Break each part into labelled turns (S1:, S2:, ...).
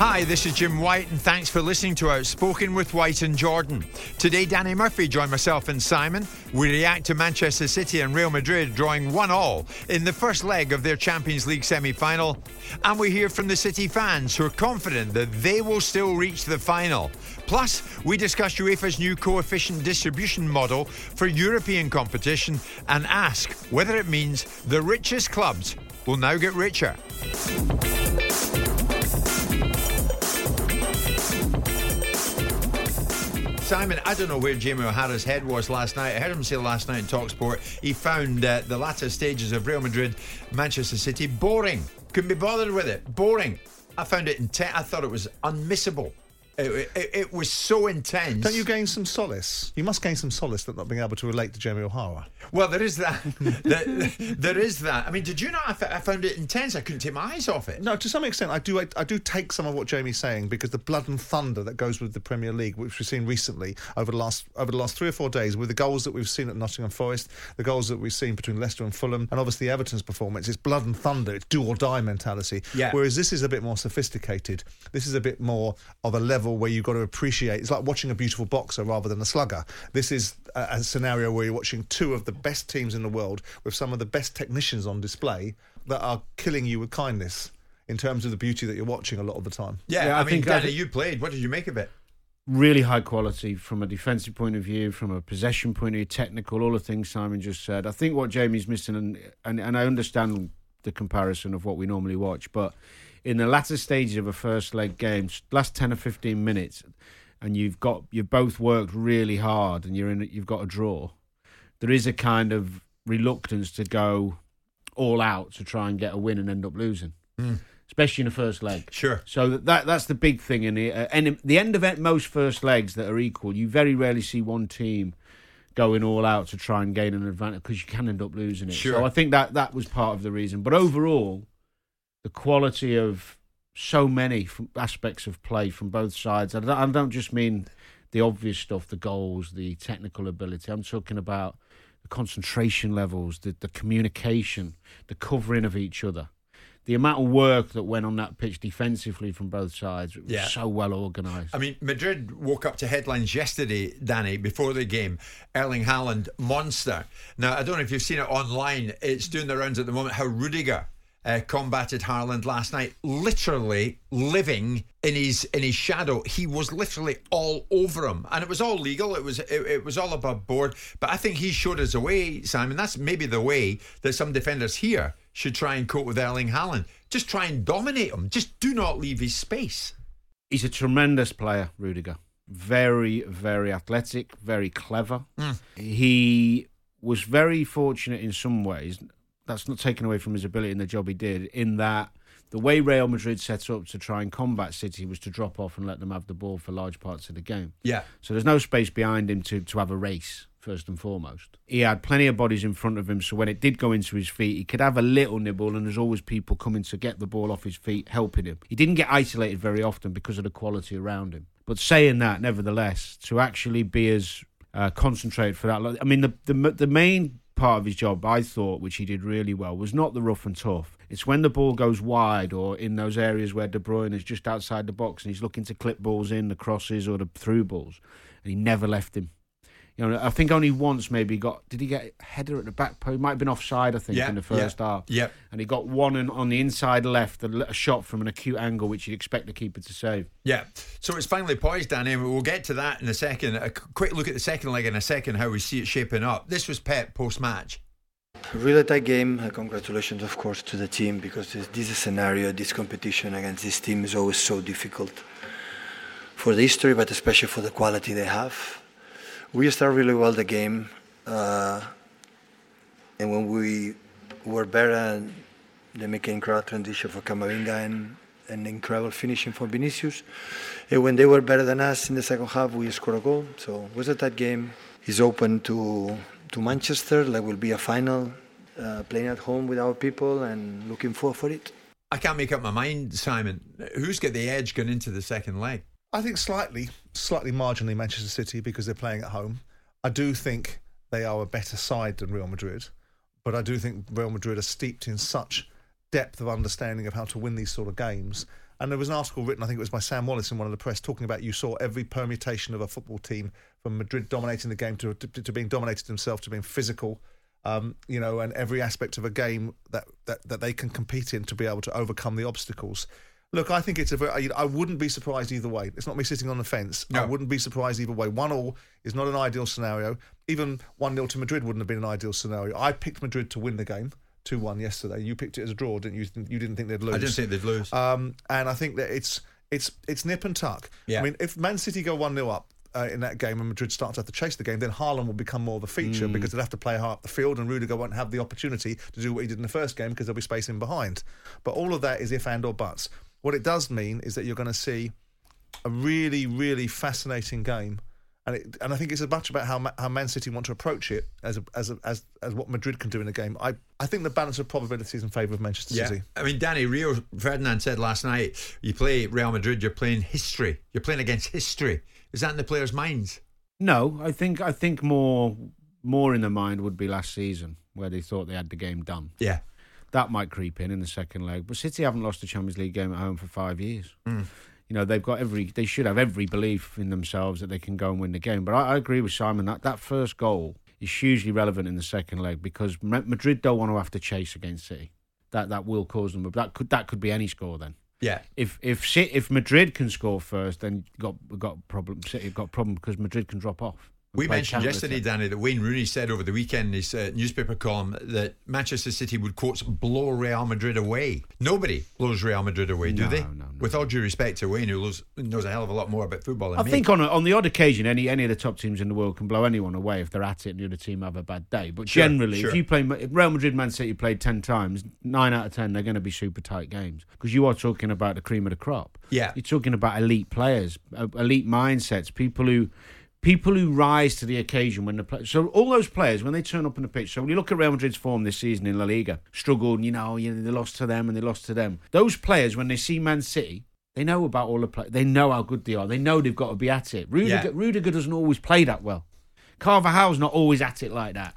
S1: Hi, this is Jim White, and thanks for listening to Outspoken with White and Jordan. Today, Danny Murphy joined myself and Simon. We react to Manchester City and Real Madrid drawing one all in the first leg of their Champions League semi final. And we hear from the City fans who are confident that they will still reach the final. Plus, we discuss UEFA's new coefficient distribution model for European competition and ask whether it means the richest clubs will now get richer. Simon, I don't know where Jamie O'Hara's head was last night. I heard him say last night in Talksport he found uh, the latter stages of Real Madrid, Manchester City boring. Couldn't be bothered with it. Boring. I found it intense. I thought it was unmissable. It, it, it, was so intense.
S2: Don't you gain some solace? You must gain some solace that not being able to relate to Jamie O'Hara.
S1: Well, there is that. there, there is that. I mean, did you know? I, f- I found it intense. I couldn't take my eyes off it.
S2: No, to some extent, I do. I, I, do take some of what Jamie's saying because the blood and thunder that goes with the Premier League, which we've seen recently over the last over the last three or four days, with the goals that we've seen at Nottingham Forest, the goals that we've seen between Leicester and Fulham, and obviously Everton's performance, it's blood and thunder. It's do or die mentality.
S1: Yeah.
S2: Whereas this is a bit more sophisticated. This is a bit more of a level where you've got to appreciate. It's like watching a beautiful boxer rather than a slugger. This is a, a scenario where you're watching two of the best teams in the world with some of the best technicians on display that are killing you with kindness in terms of the beauty that you're watching a lot of the time.
S1: Yeah,
S3: Yeah,
S1: I,
S3: I
S1: mean,
S3: think- I
S1: Danny,
S3: think-
S1: you played. What did you make of it?
S3: really high quality from a defensive point of view, from a possession point of view, technical, all the things Simon just said. I think what Jamie's missing, and, and, and I understand the comparison of what we normally watch, but in the latter stages of a first leg game, last 10 or 15 minutes, and you've got you've both worked really hard and you're in you've got a draw, there is a kind of reluctance to go all out to try and get a win and end up losing. Especially in the first leg,
S1: Sure.
S3: so that, that that's the big thing in the uh, and the end of it, most first legs that are equal. You very rarely see one team going all out to try and gain an advantage because you can end up losing it.
S1: Sure.
S3: So I think that that was part of the reason. But overall, the quality of so many aspects of play from both sides. I don't, I don't just mean the obvious stuff, the goals, the technical ability. I'm talking about the concentration levels, the, the communication, the covering of each other. The amount of work that went on that pitch defensively from both sides it was
S1: Yeah.
S3: so well organised.
S1: I mean, Madrid woke up to headlines yesterday, Danny, before the game. Erling Haaland, monster. Now, I don't know if you've seen it online. It's doing the rounds at the moment how Rudiger uh, combated Haaland last night, literally living in his in his shadow. He was literally all over him, and it was all legal. It was it, it was all above board. But I think he showed us a way, Simon. That's maybe the way that some defenders here should try and cope with Erling Haaland. Just try and dominate him. Just do not leave his space.
S3: He's a tremendous player, Rudiger. Very, very athletic, very clever. He was very fortunate in some ways. That's not taken away from his ability in the job he did, in that the way Real Madrid set up to try and combat City was to drop off and let them have the ball for large parts of the game.
S1: Yeah.
S3: So there's no space behind him to, to have a race. first and foremost. He had plenty of bodies in front of him, so when it did go into his feet, he could have a little nibble, and there's always people coming to get the ball off his feet, helping him. He didn't get isolated very often because of the quality around him. But saying that, nevertheless, to actually be as uh, concentrated for that, I mean, the, the the main part of his job, I thought, which he did really well, was not the rough and tough. It's when the ball goes wide or in those areas where De Bruyne is just outside the box and he's looking to clip balls in, the crosses or the through balls, and he never left him. You know, I think only once maybe got. Did he get a header at the back post? Might have been offside, I think,
S1: Yeah,
S3: in the first
S1: yeah,
S3: half.
S1: yeah.
S3: And he got one on, on the inside left, a, a shot from an acute angle, which you'd expect the keeper to save.
S1: Yeah. So it's finally poised, Danny. We'll get to that in a second. A quick look at the second leg in a second, how we see it shaping up. This was Pep post match.
S4: Really tight game. Uh, congratulations, of course, to the team because this, this scenario, this competition against this team is always so difficult for the history, but especially for the quality they have. We started really well the game, uh, and when we were better, they make an incredible transition for Camavinga and an incredible finishing for Vinicius. And when they were better than us in the second half, we scored a goal. So it was a tight game. He's open to to Manchester. Like will be a final, uh, playing at home with our people, and looking forward for it.
S1: I can't make up my mind, Simon. Who's got the edge going into the second leg?
S2: I think slightly, slightly marginally Manchester City because they're playing at home. I do think they are a better side than Real Madrid, but I do think Real Madrid are steeped in such depth of understanding of how to win these sort of games. And there was an article written, I think it was by Sam Wallace in one of the press, talking about you saw every permutation of a football team from Madrid dominating the game to, to, to being dominated themselves to being physical, um, you know, and every aspect of a game that, that, that they can compete in to be able to overcome the obstacles. Look, I think it's a very. I wouldn't be surprised either way. It's not me sitting on the fence. I wouldn't be surprised either way. One all is not an ideal scenario. Even one 0 to Madrid wouldn't have been an ideal scenario. I picked Madrid to win the game, two one yesterday. You picked it as a draw, didn't you? You didn't think they'd lose.
S1: I didn't think they'd lose.
S2: Um, and I think that it's it's it's nip and tuck.
S1: Yeah.
S2: I mean, if Man City go one 0 up. Uh, in that game, and Madrid start to have to chase the game, then Haaland will become more of a feature
S1: Mm.
S2: because they'll have to play high up the field, and Rudiger won't have the opportunity to do what he did in the first game because there'll be space in behind. But all of that is if and or buts. What it does mean is that you're going to see a really, really fascinating game. And, it, and I think it's as much about how Ma- how Man City want to approach it as a, as a, as as what Madrid can do in a game. I, I think the balance of probability is in favour of Manchester
S1: Yeah.
S2: City.
S1: I mean, Danny Rio Ferdinand said last night, you play Real Madrid, you're playing history. You're playing against history. Is that in the players' minds?
S3: No, I think I think more more in the mind would be last season where they thought they had the game done.
S1: Yeah.
S3: That might creep in in the second leg, but City haven't lost a Champions League game at home for five years.
S1: Mm.
S3: You know they've got every they should have every belief in themselves that they can go and win the game. But I, I agree with Simon that that first goal is hugely relevant in the second leg because Madrid don't want to have to chase against City. That that will cause them. But that could that could be any score then.
S1: Yeah.
S3: If if if Madrid can score first, then got got problem. City have got a problem because Madrid can drop off.
S1: We mentioned yesterday, Danny, that Wayne Rooney said over the weekend in his uh, newspaper column that Manchester City would, quote, blow Real Madrid away. Nobody blows Real Madrid away, do
S3: No,
S1: they?
S3: no, no.
S1: With all due respect to Wayne, who knows, knows a hell of a lot more about football than
S3: I
S1: me.
S3: think on a, on the odd occasion, any any of the top teams in the world can blow anyone away if they're at it and the other team have a bad day. But
S1: Sure,
S3: generally,
S1: sure.
S3: if you play if Real Madrid, Man City played ten times, nine out of ten they're going to be super tight games because you are talking about the cream of the crop.
S1: Yeah.
S3: you're talking about elite players, uh, elite mindsets, people who. People who rise to the occasion when the play. So all those players when they turn up on the pitch. So when you look at Real Madrid's form this season in La Liga, struggled. You know, you know, they lost to them and they lost to them. Those players when they see Man City, they know about all the play. They know how good they are. They know they've got to be at it. Rudiger,
S1: Yeah.
S3: Rudiger doesn't always play that well. Carvajal's not always at it like that.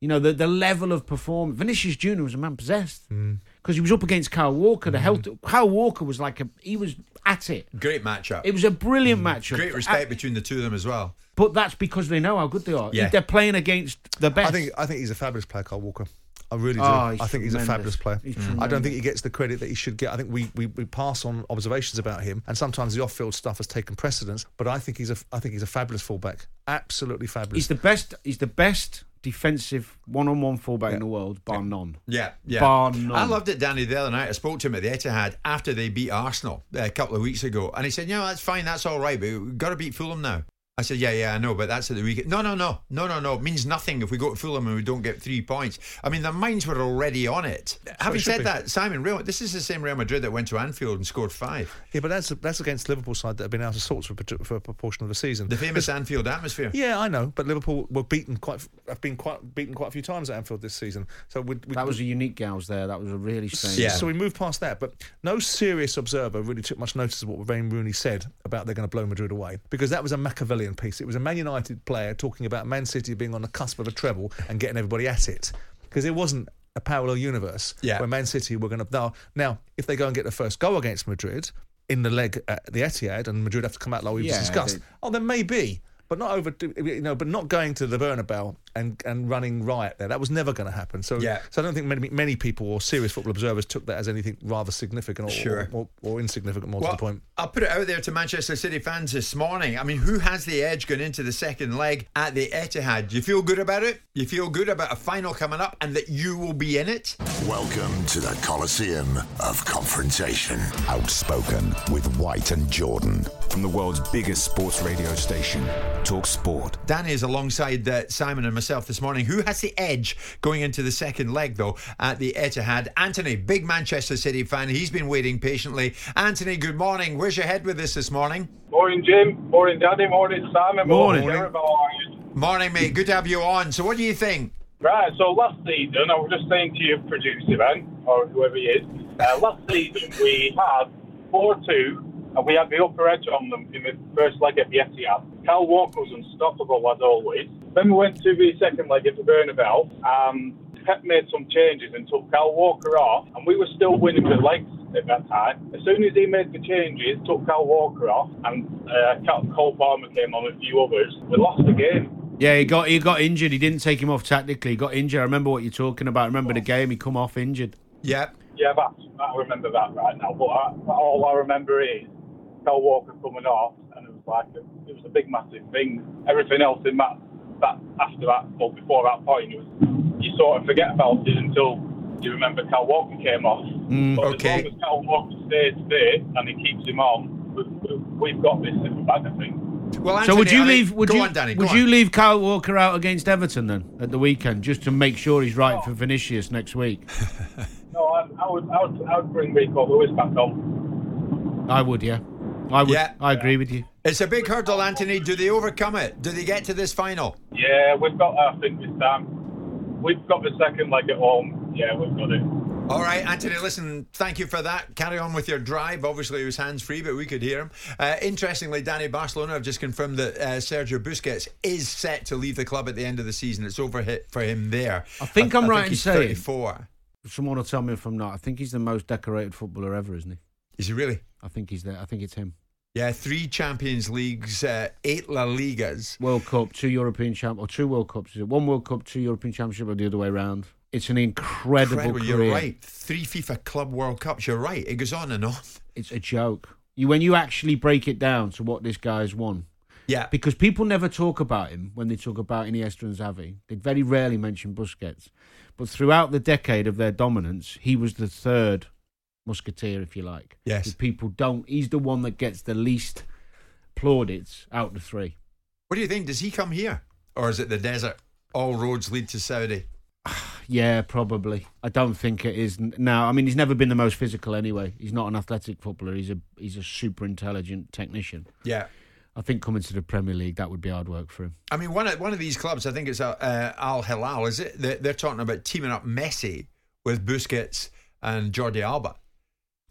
S3: You know, the the level of performance. Vinicius Junior was a man possessed mm. Because he was up against Kyle Walker. The mm. health. Kyle Walker was like a he was at it.
S1: Great matchup.
S3: It was a brilliant mm. matchup.
S1: Great respect between the two of them as well.
S3: but that's because they know how good they are.
S1: Yeah.
S3: They're playing against the best.
S2: I think I think he's a fabulous player, Carl Walker. I really do.
S3: Oh, he's
S2: I think he's a
S3: tremendous.
S2: fabulous player.
S3: He's mm.
S2: I don't think he gets the credit that he should get. I think we, we, we pass on observations about him, and sometimes the off-field stuff has taken precedence. But I think he's a I think he's a fabulous fullback. Absolutely fabulous.
S3: he's the best. He's the best defensive one-on-one fullback in the world, bar none.
S1: Yeah, yeah.
S3: Bar none.
S1: I loved it, Danny, the other night. I spoke to him at the Etihad after they beat Arsenal uh, a couple of weeks ago, and he said, "Yeah, that's fine, that's all right, but we've got to beat Fulham now." I said, yeah, yeah, I know, but that's at the weekend. No, no, no, no, no, no. It means nothing if we go to Fulham and we don't get three points. I mean, their minds were already on it. Having
S2: it
S1: said
S2: be.
S1: that, Simon, Real, this is the same Real Madrid that went to Anfield and scored five.
S2: Yeah, but that's that's against Liverpool side that have been out of sorts for, for a proportion of the season.
S1: The famous Anfield atmosphere.
S2: Yeah, I know, but Liverpool were beaten quite. Have been quite beaten quite a few times at Anfield this season. So we, we,
S3: That was a unique gals there. That was a really strange.
S1: Yeah.
S2: So we moved past that, but no serious observer really took much notice of what Wayne Rooney said about they're going to blow Madrid away because that was a Machiavellian piece. It was a Man United player talking about Man City being on the cusp of a treble and getting everybody at it because it wasn't a parallel universe
S1: Yeah.
S2: where Man City were going to now. Now, if they go and get the first goal against Madrid in the leg at the Etihad and Madrid have to come out like we've
S3: Yeah,
S2: discussed,
S3: they-
S2: oh, then maybe. But not over, you know. But not going to the Bernabeu and, and running riot there. That was never going to happen. So,
S1: Yeah.
S2: so I don't think many many people or serious football observers took that as anything rather significant or,
S1: Sure.
S2: or, or, or insignificant. More
S1: Well,
S2: to the point.
S1: I'll put it out there to Manchester City fans this morning. I mean, who has the edge going into the second leg at the Etihad? Do you feel good about it? You feel good about a final coming up and that you will be in it?
S5: Welcome to the Coliseum of Confrontation.
S6: Outspoken with White and Jordan. From the world's biggest sports radio station, Talk Sport.
S1: Danny is alongside uh, Simon and myself this morning. Who has the edge going into the second leg, though, at the Etihad? Anthony, big Manchester City fan. He's been waiting patiently. Anthony, good morning. Where's your head with this this morning?
S7: Morning, Jim. Morning, Danny. Morning, Simon.
S3: Morning.
S7: Gareth. How?
S1: Morning, mate. Good to have you on. So, what do you think?
S7: Right, so last season, I was just saying to your producer, man, or whoever he is, uh, last season we had 4 2, and we had the upper edge on them in the first leg at the Etihad. Cal Walker was unstoppable as always. Then we went to the second leg at the Bernabeu, and Pep made some changes and took Cal Walker off, and we were still winning the legs at that time. As soon as he made the changes, took Cal Walker off, and uh, Cal- Cole Palmer came on, and a few others, we lost the game.
S3: Yeah, he got he got injured. He didn't take him off tactically. He got injured. I remember what you're talking about. I remember the game. He come off injured.
S1: Yeah.
S7: Yeah, that's, I remember that right now. But I, all I remember is Cal Walker coming off, and it was like a, it was a big, massive thing. Everything else in that that after that, or before that point, was you sort of forget about it until you remember Cal Walker came off. Mm, but
S1: okay.
S7: as long as Cal Walker stays fit and he keeps him on, we, we, we've got this in the bag, I think.
S1: Well,
S3: so would you
S1: I mean-
S3: leave? Would you
S1: on, Danny.
S3: would
S1: go
S3: you leave Kyle Walker out against Everton then at the weekend just to make sure he's right for Vinicius next week?
S7: No, I, I would, I would, I would bring Rico Lewis back on.
S3: I would, yeah. I would.
S1: Yeah.
S3: I agree with you.
S1: It's a big hurdle, Anthony. Do they overcome it? Do they get to this final?
S7: Yeah, we've got. I think this time we've got the second leg at home. Yeah, we've got it.
S1: All right, Anthony, listen, thank you for that. Carry on with your drive. Obviously, he was hands free, but we could hear him. Uh, interestingly, Danny Barcelona have just confirmed that uh, Sergio Busquets is set to leave the club at the end of the season. It's over hit for him there.
S3: I think I'm right in
S1: he's
S3: saying-
S1: 34.
S3: Someone will tell me if I'm not. I think he's the most decorated footballer ever, isn't he?
S1: Is he really?
S3: I think he's there. I think it's him.
S1: Yeah, three Champions Leagues, uh, eight La Ligas.
S3: World Cup, two European champ, or two World Cups. Is it one World Cup, two European Championship, or the other way around? It's an incredible,
S1: Incredible,
S3: career.
S1: You're right. Three FIFA Club World Cups. You're right. It goes on and on.
S3: It's a joke. You when you actually break it down to what this guy's won.
S1: Yeah.
S3: Because people never talk about him when they talk about Iniesta and Xavi. They very rarely mention Busquets. But throughout the decade of their dominance, he was the third musketeer, if you like.
S1: Yes.
S3: People don't. He's the one that gets the least plaudits out of the three.
S1: What do you think? Does he come here? Or is it the desert? All roads lead to Saudi.
S3: Yeah, probably. I don't think it is now. I mean, he's never been the most physical anyway. He's not an athletic footballer. He's a he's a super intelligent technician.
S1: Yeah.
S3: I think coming to the Premier League that would be hard work for him.
S1: I mean, one of one of these clubs, I think it's uh, uh, Al Hilal, is it? They're, they're talking about teaming up Messi with Busquets and Jordi Alba.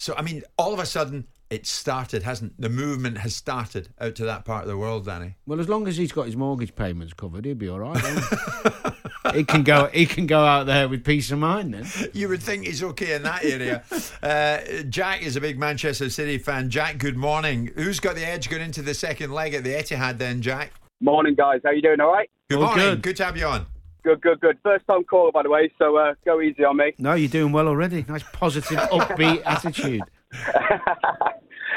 S1: So, I mean, all of a sudden, it started, hasn't the movement has started out to that part of the world, Danny?
S3: Well, as long as he's got his mortgage payments covered, he'll be all right. he? he can go. He can go out there with peace of mind. Then
S1: You would think he's okay in that area. uh, Jack is a big Manchester City fan. Jack, good morning. Who's got the edge going into the second leg at the Etihad then, Jack?
S8: Morning, guys. How you doing? All right?
S1: Good
S3: All
S1: morning.
S3: good.
S1: Good to have you on.
S8: Good, good, good. First time caller, by the way, so uh, go easy on me.
S3: no, you're doing well already. Nice, positive, upbeat attitude.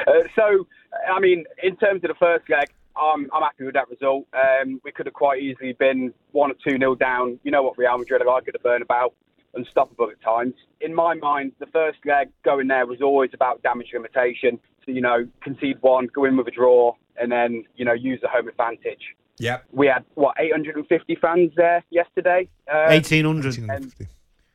S8: Uh, so, I mean, in terms of the first leg, I'm, I'm happy with that result. Um, we could have quite easily been one or two nil down. You know what Real Madrid are like at the Bernabeu, unstoppable at times. In my mind, the first leg going there was always about damage limitation. So, you know, concede one, go in with a draw, and then you know use the home advantage.
S1: Yep.
S8: We had what 850 fans there yesterday. Um,
S3: 1800.
S8: and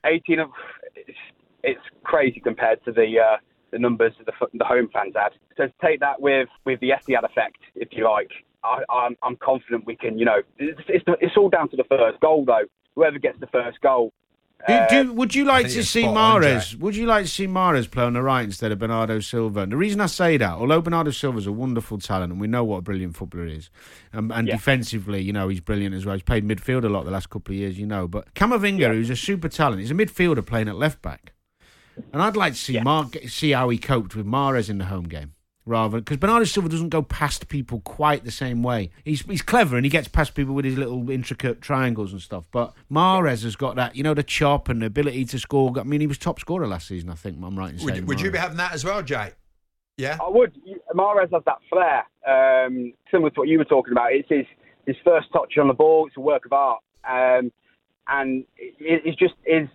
S8: 18 of it's, it's crazy compared to the uh, the numbers the, the home fans had. So to take that with with the Etihad effect, if you like, I, I'm I'm confident we can. You know, it's, it's it's all down to the first goal though. Whoever gets the first goal.
S3: Do,
S8: uh,
S3: do, would you like to see Mahrez? Would you like to see Mahrez play on the right instead of Bernardo Silva? And the reason I say that, although Bernardo Silva's a wonderful talent, and we know what a brilliant footballer he is, um, and
S8: Yeah.
S3: defensively, you know, he's brilliant as well. He's played midfield a lot the last couple of years, you know. But Camavinga, who's a super talent, he's a midfielder playing at left back, and I'd like to see Mark see how he coped with Mahrez in the home game. Rather, because Bernardo Silva doesn't go past people quite the same way. He's he's clever and he gets past people with his little intricate triangles and stuff. But Mahrez has got that, you know, the chop and the ability to score. I mean, he was top scorer last season. I think I'm right in saying.
S1: Would, would you be having that as well, Jack? Yeah.
S8: I would. Mahrez has that flair, um, similar to what you were talking about. It's his his first touch on the ball. It's a work of art, um, and it, it's just his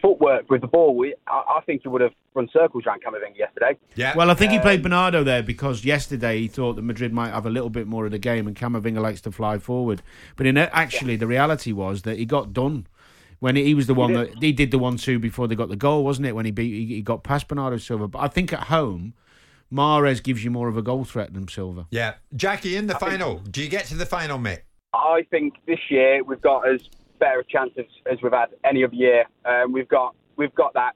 S8: footwork with the ball. We- I, I think he would have run circles around Camavinga yesterday.
S1: Yeah.
S3: Well, I think he
S8: Um,
S3: played Bernardo there because yesterday he thought that Madrid might have a little bit more of the game, and Camavinga likes to fly forward. But in actually, the reality was that he got done when he was the one
S8: did.
S3: that he did the one-two before they got the goal, wasn't it? When he beat, he, he got past Bernardo Silva. But I think at home, Mahrez gives you more of a goal threat than Silva.
S1: Yeah. Jackie, in the final, do you get to the final, mate?
S8: I think this year we've got as better a chance as, as we've had any other year. Um, we've got we've got that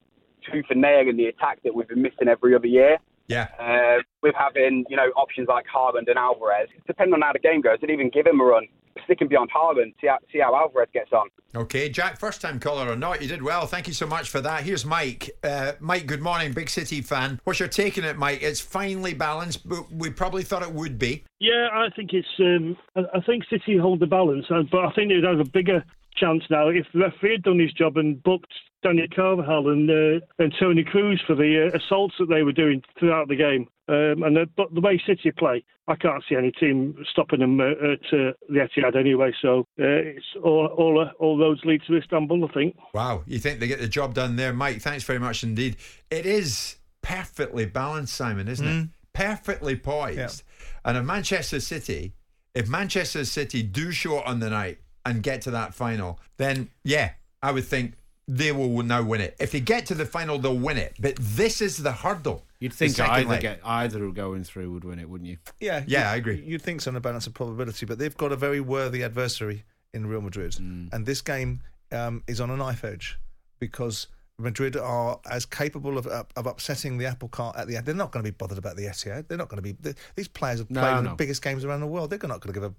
S8: tooth and nail in the attack that we've been missing every other year.
S1: Yeah.
S8: Uh, with having you know options like Haaland and Alvarez, depending on how the game goes, and even give him a run, stick him beyond Haaland, see how, see how Alvarez gets on.
S1: Okay, Jack, first time caller or not, you did well. Thank you so much for that. Here's Mike. Uh, Mike, good morning, big city fan. What's your take on it, Mike? It's finely balanced, but we probably thought it would be.
S9: Yeah, I think it's. Um, I, I think City hold the balance, but I think they'd have a bigger chance now if the referee had done his job and booked Daniel Carvajal and uh, and Toni Kroos for the uh, assaults that they were doing throughout the game. Um, and the, but the way City play, I can't see any team stopping them uh, at uh, the Etihad anyway. So uh, it's all all, uh, all roads lead to Istanbul, I think.
S1: Wow, you think they get the job done there, Mike? Thanks very much indeed. It is perfectly balanced, Simon, isn't it? Perfectly poised. And if Manchester City, if Manchester City do show it on the night and get to that final, then yeah, I would think they will now win it. If they get to the final, they'll win it. But this is the hurdle.
S3: You'd think either
S1: leg.
S3: get either going through would win it, wouldn't you?
S2: Yeah,
S1: Yeah, I agree.
S2: You'd think so on a balance of probability, but they've got a very worthy adversary in Real Madrid, and this game um, is on a knife edge because Madrid are as capable of of upsetting the apple cart at the end. They're not going to be bothered about the Etihad. They're not going to be. they- These players have played in
S3: no.
S2: the biggest games around the world. They're not going to give a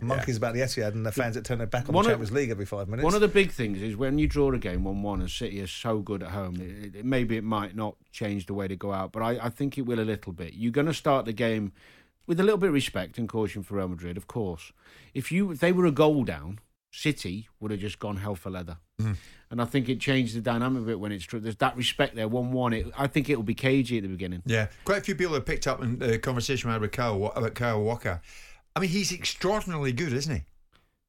S2: monkeys about the Etihad and the fans that turn their back on
S3: One
S2: the
S3: of-
S2: Champions League every five minutes.
S3: One of the big things is when you draw a game one-one and City is so good at home, it, it, maybe it might not change the way to go out, but I, I think it will a little bit. You're going to start the game with a little bit of respect and caution for Real Madrid, of course. If you if they were a goal down, City would have just gone hell for leather. Hmm. And I think it changed the dynamic of it when it's true. There's that respect there, one-one. I think it will be cagey at the beginning.
S1: Yeah, quite a few people have picked up in the conversation we had with Kyle, about Kyle Walker. I mean, he's extraordinarily good, isn't he?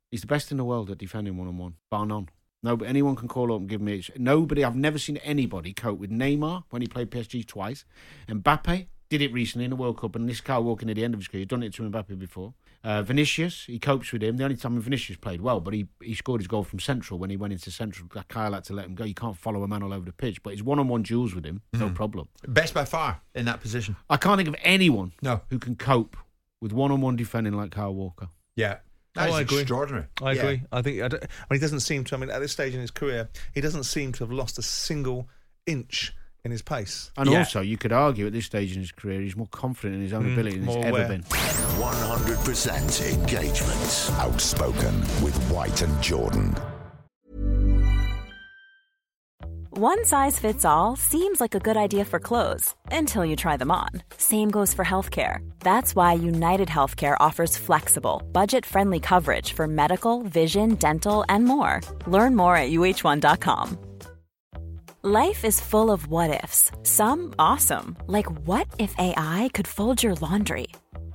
S3: He's the best in the world at defending one on one, bar none. No, but anyone can call up and give me. Nobody. I've never seen anybody cope with Neymar when he played PSG twice. Mbappe did it recently in the World Cup, and this guy walking at the end of his career. He's done it to Mbappe before. Uh, Vinicius, he copes with him. The only time Vinicius played well, but he, he scored his goal from central when he went into central. Kyle had to let him go. You can't follow a man all over the pitch, but his one on one duels with him, no
S1: Mhm.
S3: problem.
S1: Best by far in that position.
S3: I can't think of anyone
S1: No.
S3: who can cope with one on one defending like Kyle Walker.
S1: Yeah. That
S2: Oh,
S1: is
S2: I agree.
S1: extraordinary.
S2: I
S1: Yeah.
S2: agree. I think I, don't, I mean, he doesn't seem to. I mean, at this stage in his career, he doesn't seem to have lost a single inch in his pace.
S3: And also, you could argue at this stage in his career, he's more confident in his own
S2: Mm,
S3: ability than he's
S2: more
S3: ever
S2: aware.
S3: been.
S5: 100% engagement.
S6: Outspoken with White and Jordan.
S10: One size fits all seems like a good idea for clothes until you try them on. Same goes for healthcare. That's why United Healthcare offers flexible, budget friendly coverage for medical, vision, dental, and more. Learn more at uh1.com. Life is full of what ifs, some awesome, like what if AI could fold your laundry?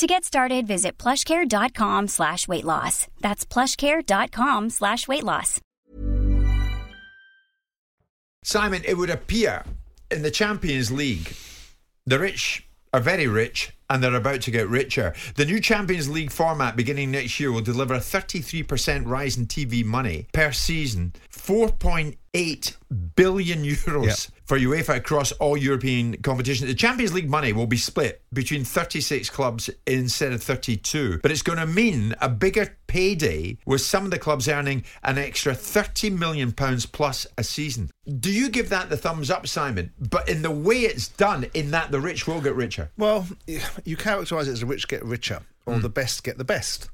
S11: To get started, visit plushcare.com slash weight loss. That's plushcare.com slash weight loss.
S1: Simon, it would appear in the Champions League, the rich are very rich and they're about to get richer. The new Champions League format beginning next year will deliver a 33% rise in TV money per season, 4.8 billion euros
S2: Yep.
S1: for UEFA across all European competitions. The Champions League money will be split between 36 clubs instead of 32, but it's going to mean a bigger payday with some of the clubs earning an extra 30 million pounds plus a season. Do you give that the thumbs up, Simon? But in the way it's done, in that the rich will get richer.
S2: Well, you characterise it as the rich get richer, or
S1: Hmm.
S2: the best get the best.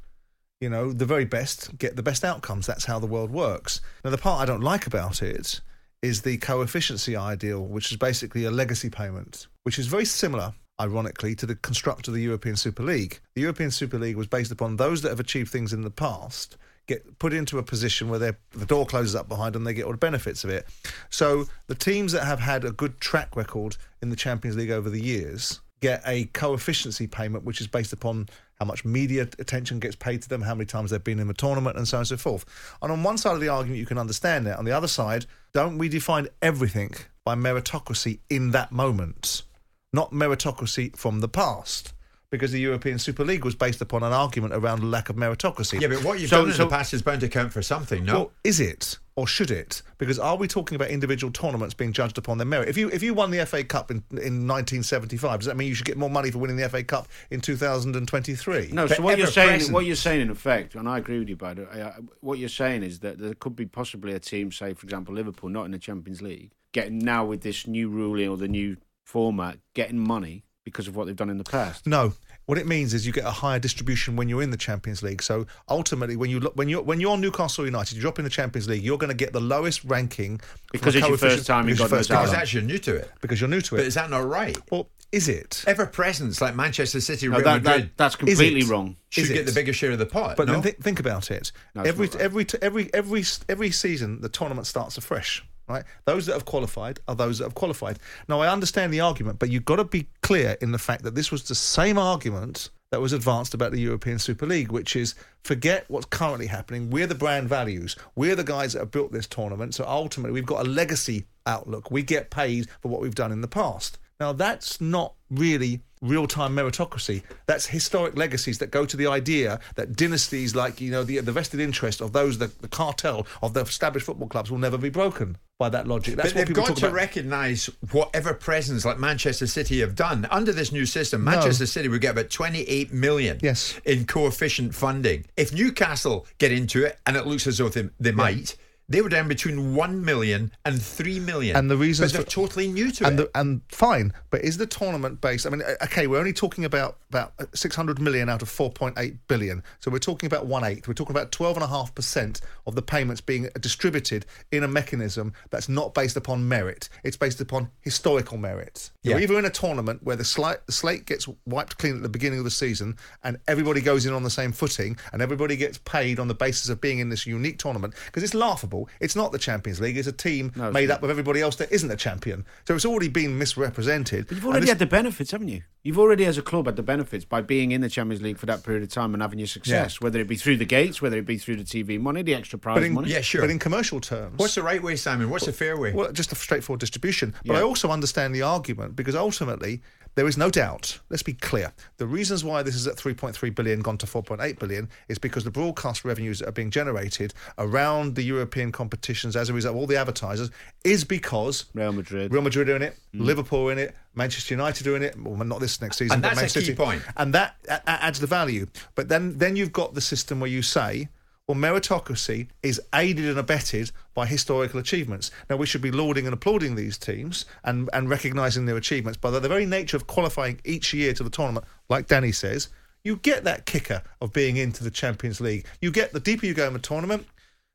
S2: You know, the very best get the best outcomes. That's how the world works. Now, the part I don't like about it is the coefficiency ideal, which is basically a legacy payment, which is very similar, ironically, to the construct of the European Super League. The European Super League was based upon those that have achieved things in the past get put into a position where the door closes up behind them, they get all the benefits of it. So the teams that have had a good track record in the Champions League over the years get a coefficiency payment, which is based upon how much media attention gets paid to them, how many times they've been in the tournament, and so on and so forth. And on one side of the argument, you can understand that. On the other side, don't we define everything by meritocracy in that moment, not meritocracy from the past? Because the European Super League was based upon an argument around the lack of meritocracy.
S1: Yeah, but what you've
S2: So-
S1: done in
S2: so-
S1: the past is bound to count for something, no?
S2: well, is it or should it? Because are we talking about individual tournaments being judged upon their merit? If you if you won the FA Cup in, in 1975, does that mean you should get more money for winning the FA Cup in 2023?
S3: No, so what you're saying, what you're saying in effect, and I agree with you, Bud. uh, What you're saying is that there could be possibly a team, say for example Liverpool, not in the Champions League, getting now with this new ruling or the new format, getting money because of what they've done in the past.
S2: No. What it means is you get a higher distribution when you're in the Champions League. So ultimately, when you look, when you're when you're Newcastle United, you drop in the Champions League, you're going to get the lowest ranking
S3: Because it's your
S2: coefficient-
S3: first time in
S2: because
S3: God
S2: your first time.
S1: Because actually you're new to it.
S2: Because you're new to it.
S1: But is that not right?
S2: Well, is it?
S1: Ever presence like Manchester City,
S3: No,
S1: Real
S3: that- that- that's completely
S2: Is it?
S3: wrong.
S1: Should
S2: Is
S1: get
S2: it?
S1: the bigger share of the pot.
S2: But
S1: no?
S2: then th- think about it.
S3: No,
S2: every
S3: right.
S2: every t- every every every season, the tournament starts afresh. Right, those that have qualified are those that have qualified. Now, I understand the argument, but you've got to be clear in the fact that this was the same argument that was advanced about the European Super League, which is forget what's currently happening. We're the brand values. We're the guys that have built this tournament. So ultimately, we've got a legacy outlook. We get paid for what we've done in the past. Now, that's not really real time meritocracy. That's historic legacies that go to the idea that dynasties like, you know, the, the vested interest of those, the, the cartel of the established football clubs will never be broken by that logic. That's
S1: but they've got to recognise whatever presence like Manchester City have done under this new system.
S2: No.
S1: Manchester City would get about 28 million
S2: Yes.
S1: in coefficient funding. If Newcastle get into it, and it looks as though they, they might, they were down between 1 million and 3 million.
S2: And the
S1: reason they're
S2: for-
S1: totally new to
S2: and
S1: it.
S2: The, and fine, but is the tournament based? I mean, uh, okay, we're only talking about about 600 million out of 4.8 billion, so we're talking about one eighth. We're talking about 12 and a half percent of the payments being distributed in a mechanism that's not based upon merit. It's based upon historical merit. You're either in a tournament where the, sli- the slate gets wiped clean at the beginning of the season, and everybody goes in on the same footing, and everybody gets paid on the basis of being in this unique tournament because it's laughable. It's not the Champions League. It's a team
S3: No, it's
S2: made
S3: not.
S2: up of everybody else that isn't a champion. So it's already been misrepresented.
S3: But you've already
S2: this-
S3: had the benefits, haven't you? You've already, as a club, had the benefits by being in the Champions League for that period of time and having your success, whether it be through the gates, whether it be through the TV money, the extra prize
S2: but in,
S3: money.
S1: Yeah, sure.
S2: But in commercial terms,
S1: What's the right way, Simon? What's the fair way?
S2: well, just a straightforward distribution. But
S3: Yeah.
S2: I also understand the argument because ultimately there is no doubt. Let's be clear: the reasons why this is at 3.3 billion gone to 4.8 billion is because the broadcast revenues that are being generated around the European competitions as a result of all the advertisers is because
S3: Real Madrid.
S2: Real Madrid are in it, mm. Liverpool are in it, Manchester United are in it. Well, not this next season,
S1: And
S2: but
S1: that's
S2: Man
S1: a key point.
S2: and that adds the value. But then, then you've got the system where you say, Well, meritocracy is aided and abetted by historical achievements. Now, we should be lauding and applauding these teams and, and recognising their achievements, but the very nature of qualifying each year to the tournament, like Danny says, you get that kicker of being into the Champions League. You get the deeper you go in the tournament,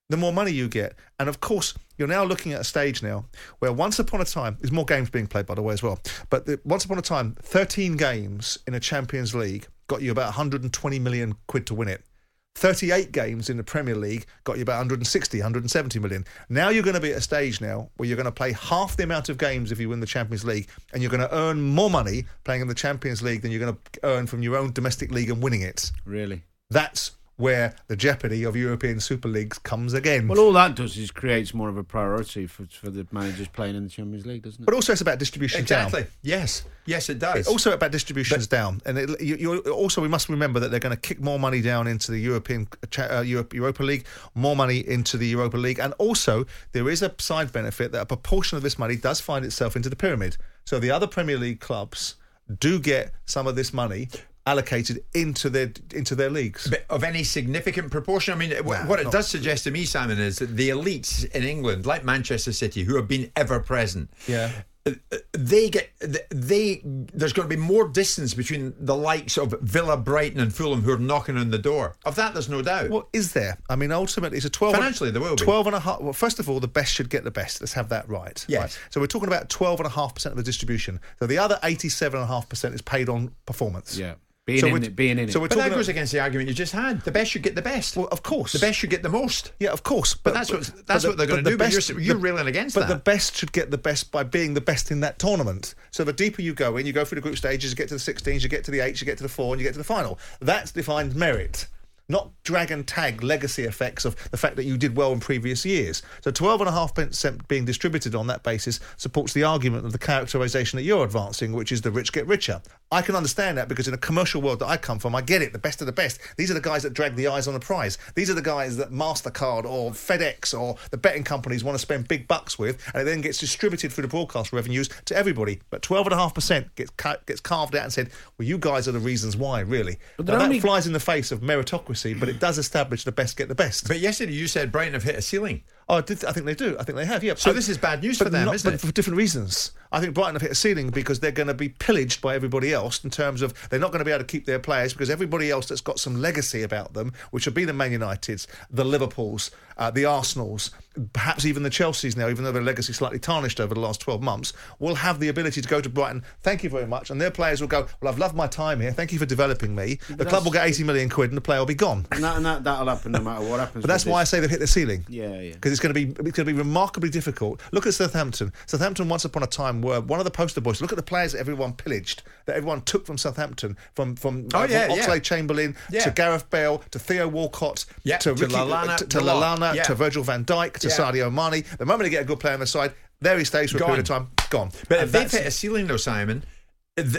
S2: the more money you get. And of course, you're now looking at a stage now where once upon a time, there's more games being played, by the way, as well. But the, once upon a time, 13 games in a Champions League got you about 120 million quid to win it. 38 games in the Premier League got you about 160, 170 million. Now you're going to be at a stage now where you're going to play half the amount of games if you win the Champions League, and you're going to earn more money playing in the Champions League than you're going to earn from your own domestic league and winning it.
S3: Really?
S2: That's where the jeopardy of European Super Leagues comes again.
S3: Well, all that does is creates more of a priority for, for the managers playing in the Champions League, doesn't it?
S2: But also, it's about distribution
S1: Exactly.
S2: down.
S1: Yes. Yes, it does.
S2: It's also about distributions down, and it, you, you also we must remember that they're going to kick more money down into the European uh, Europe, Europa League, more money into the Europa League, and also there is a side benefit that a proportion of this money does find itself into the pyramid. So the other Premier League clubs do get some of this money allocated into their into their leagues.
S1: But of any significant proportion, I mean, wh- what it
S2: not-
S1: does suggest to me, Simon, is that the elites in England, like Manchester City, who have been ever present,
S2: Yeah.
S1: uh, uh, they get they. There's going to be more distance between the likes of Villa, Brighton, and Fulham who are knocking on the door. Of that, there's no doubt.
S2: Well, is there? I mean, ultimately, it's a 12.
S1: Financially, there will be.
S2: 12 and a half. Well, first of all, the best should get the best. Let's have that right.
S1: Yes.
S2: Right. So we're talking about 12.5% of the distribution. So the other 87.5% is paid on performance.
S3: Yeah. Being
S2: So
S3: in
S2: we're-
S3: it, being in
S2: so
S3: it.
S2: we're
S1: but that
S2: talking
S1: goes against the argument you just had. The best should get the best.
S2: Well, of course.
S1: The best should get the most.
S2: Yeah, of course.
S1: But that's what- that's what they're gonna
S2: the
S1: do, but you're- you're railing against
S2: But
S1: that.
S2: the best should get the best by being the best in that tournament. So the deeper you go in, you go through the group stages, you get to the 16s, you get to the 8s, you get to the 4, and you get to the final. That's defined merit. Not drag and tag legacy effects of the fact that you did well in previous years. So 12.5% being distributed on that basis supports the argument of the characterisation that you're advancing, which is the rich get richer. I can understand that because in a commercial world that I come from, I get it. The best of the best. These are the guys that drag the eyes on the prize. These are the guys that MasterCard or FedEx or the betting companies want to spend big bucks with, and it then gets distributed through the broadcast revenues to everybody. But 12.5% gets, ca- gets carved out and said, well, you guys are the reasons why, really.
S3: But
S2: that
S3: only-
S2: flies in the face of meritocracy, but it does establish the best get the best.
S1: But yesterday you said Brighton have hit a ceiling.
S2: Oh, I, did, I think they do. I think they have. Yeah.
S1: So
S2: I-
S1: this is bad news for them,
S2: not-
S1: isn't
S2: but
S1: it?
S2: For different reasons. I think Brighton have hit a ceiling because they're going to be pillaged by everybody else in terms of they're not going to be able to keep their players because everybody else that's got some legacy about them, which will be the Man Uniteds, the Liverpools, uh, the Arsenals, perhaps even the Chelseas now, even though their legacy slightly tarnished over the last 12 months, will have the ability to go to Brighton. Thank you very much, and their players will go. Well, I've loved my time here. Thank you for developing me. The club will get 80 million quid, and the player will be gone.
S3: And, that, and that, that'll happen no matter what happens.
S2: But that's
S3: with
S2: why I say they've hit the ceiling.
S3: Yeah, yeah.
S2: Because it's going to be it's going to be remarkably difficult. Look at Southampton. Southampton once upon a time were one of the poster boys. Look at the players that everyone pillaged, that everyone took from Southampton, from from,
S1: Oh,
S2: uh,
S1: yeah,
S2: from
S1: yeah.
S2: Oxlade Chamberlain
S1: Yeah.
S2: to Gareth Bale to Theo Walcott
S1: Yeah,
S2: to,
S1: to
S2: Ricky,
S1: Lallana,
S2: to, to. Lallana
S1: Yeah.
S2: to Virgil van Dijk to
S1: Yeah.
S2: Sadio Mane. The moment they get a good player on the side, there he stays for a period of time. Gone.
S1: But
S2: And
S1: if they've hit a ceiling, though, Simon,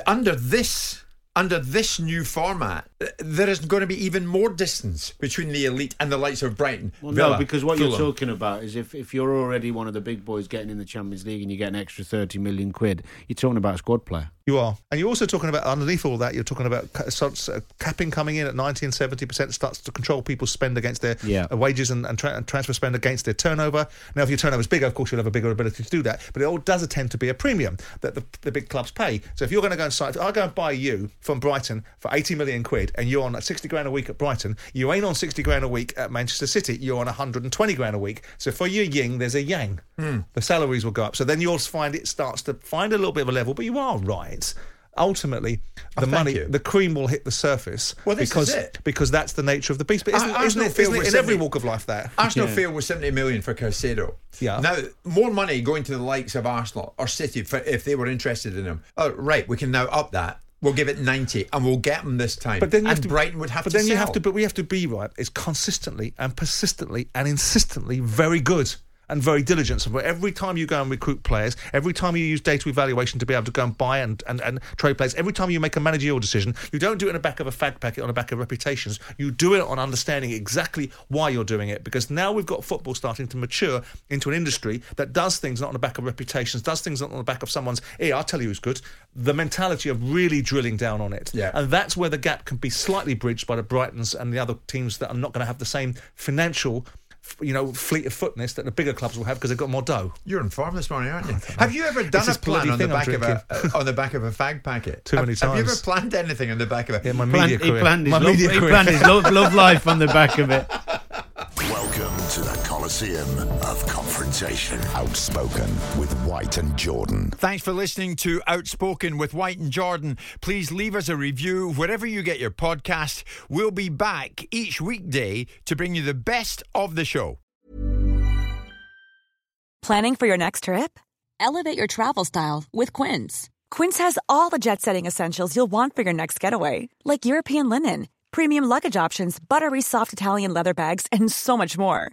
S1: under this under this new format, there is going to be even more distance between the elite and the likes of Brighton.
S3: Well,
S1: Villa,
S3: no, because what you're talking about is if, if you're already one of the big boys getting in the Champions League and you get an extra 30 million quid, you're talking about a squad player.
S2: You are. And you're also talking about, underneath all that, you're talking about starts, uh, capping coming in at 90 and 70% starts to control people's spend against their
S3: Yeah.
S2: uh, wages and, and, tra- and transfer spend against their turnover. Now, if your turnover is bigger, of course, you'll have a bigger ability to do that. But it all does tend to be a premium that the, the big clubs pay. So if you're going to go and sign, if I go and buy you from Brighton for 80 million quid and you're on 60 grand a week at Brighton, you ain't on 60 grand a week at Manchester City. You're on 120 grand a week. So for your yin, there's a yang. Hmm. The salaries will go up. So then you'll find it starts to find a little bit of a level. But you are right. Ultimately, oh, the
S1: Oh,
S2: money,
S1: you.
S2: the cream will hit the surface
S1: Well, this is
S2: because
S1: it.
S2: because that's the nature of the beast. But isn't,
S1: Ar-
S2: isn't it, isn't it in every walk of life that?
S1: Arsenal
S3: Yeah.
S1: failed with 70 million for Caicedo.
S2: Yeah.
S1: Now, more money going to the likes of Arsenal or City for, if they were interested in him. Oh, right, we can now up that. We'll give it 90 and we'll get them this time.
S2: But then
S1: and
S2: have to,
S1: Brighton would have
S2: but
S1: to
S2: then you have to. But we have to be right. It's consistently and persistently and insistently very good. And very diligent. So every time you go and recruit players, every time you use data evaluation to be able to go and buy and, and, and trade players, every time you make a managerial decision, you don't do it in the back of a fag packet on the back of reputations. You do it on understanding exactly why you're doing it. Because now we've got football starting to mature into an industry that does things not on the back of reputations, does things not on the back of someone's, hey, I'll tell you who's good. The mentality of really drilling down on it.
S1: Yeah.
S2: And that's where the gap can be slightly bridged by the Brightons and the other teams that are not going to have the same financial you know, fleet of footness that the bigger clubs will have because they've got more dough.
S1: You're in form this morning, aren't you? Have you ever done
S2: This
S1: a plan on the
S2: thing I'm
S1: back of a uh, on the back of a fag packet?
S2: Too
S1: have,
S2: many
S1: Have you ever planned anything on the back of it?
S2: Yeah, my
S3: Planned-
S2: media
S3: he
S2: career.
S3: planned his,
S2: my
S3: love,
S2: media
S3: he planned his love, love life on the back of it.
S5: Welcome to the Coliseum of Confrontation.
S6: Outspoken with White and Jordan.
S1: Thanks for listening to Outspoken with White and Jordan. Please leave us a review wherever you get your podcast. We'll be back each weekday to bring you the best of the show.
S12: Planning for your next trip? Elevate your travel style with Quince. Quince has all the jet setting essentials you'll want for your next getaway, like European linen, premium luggage options, buttery soft Italian leather bags, and so much more.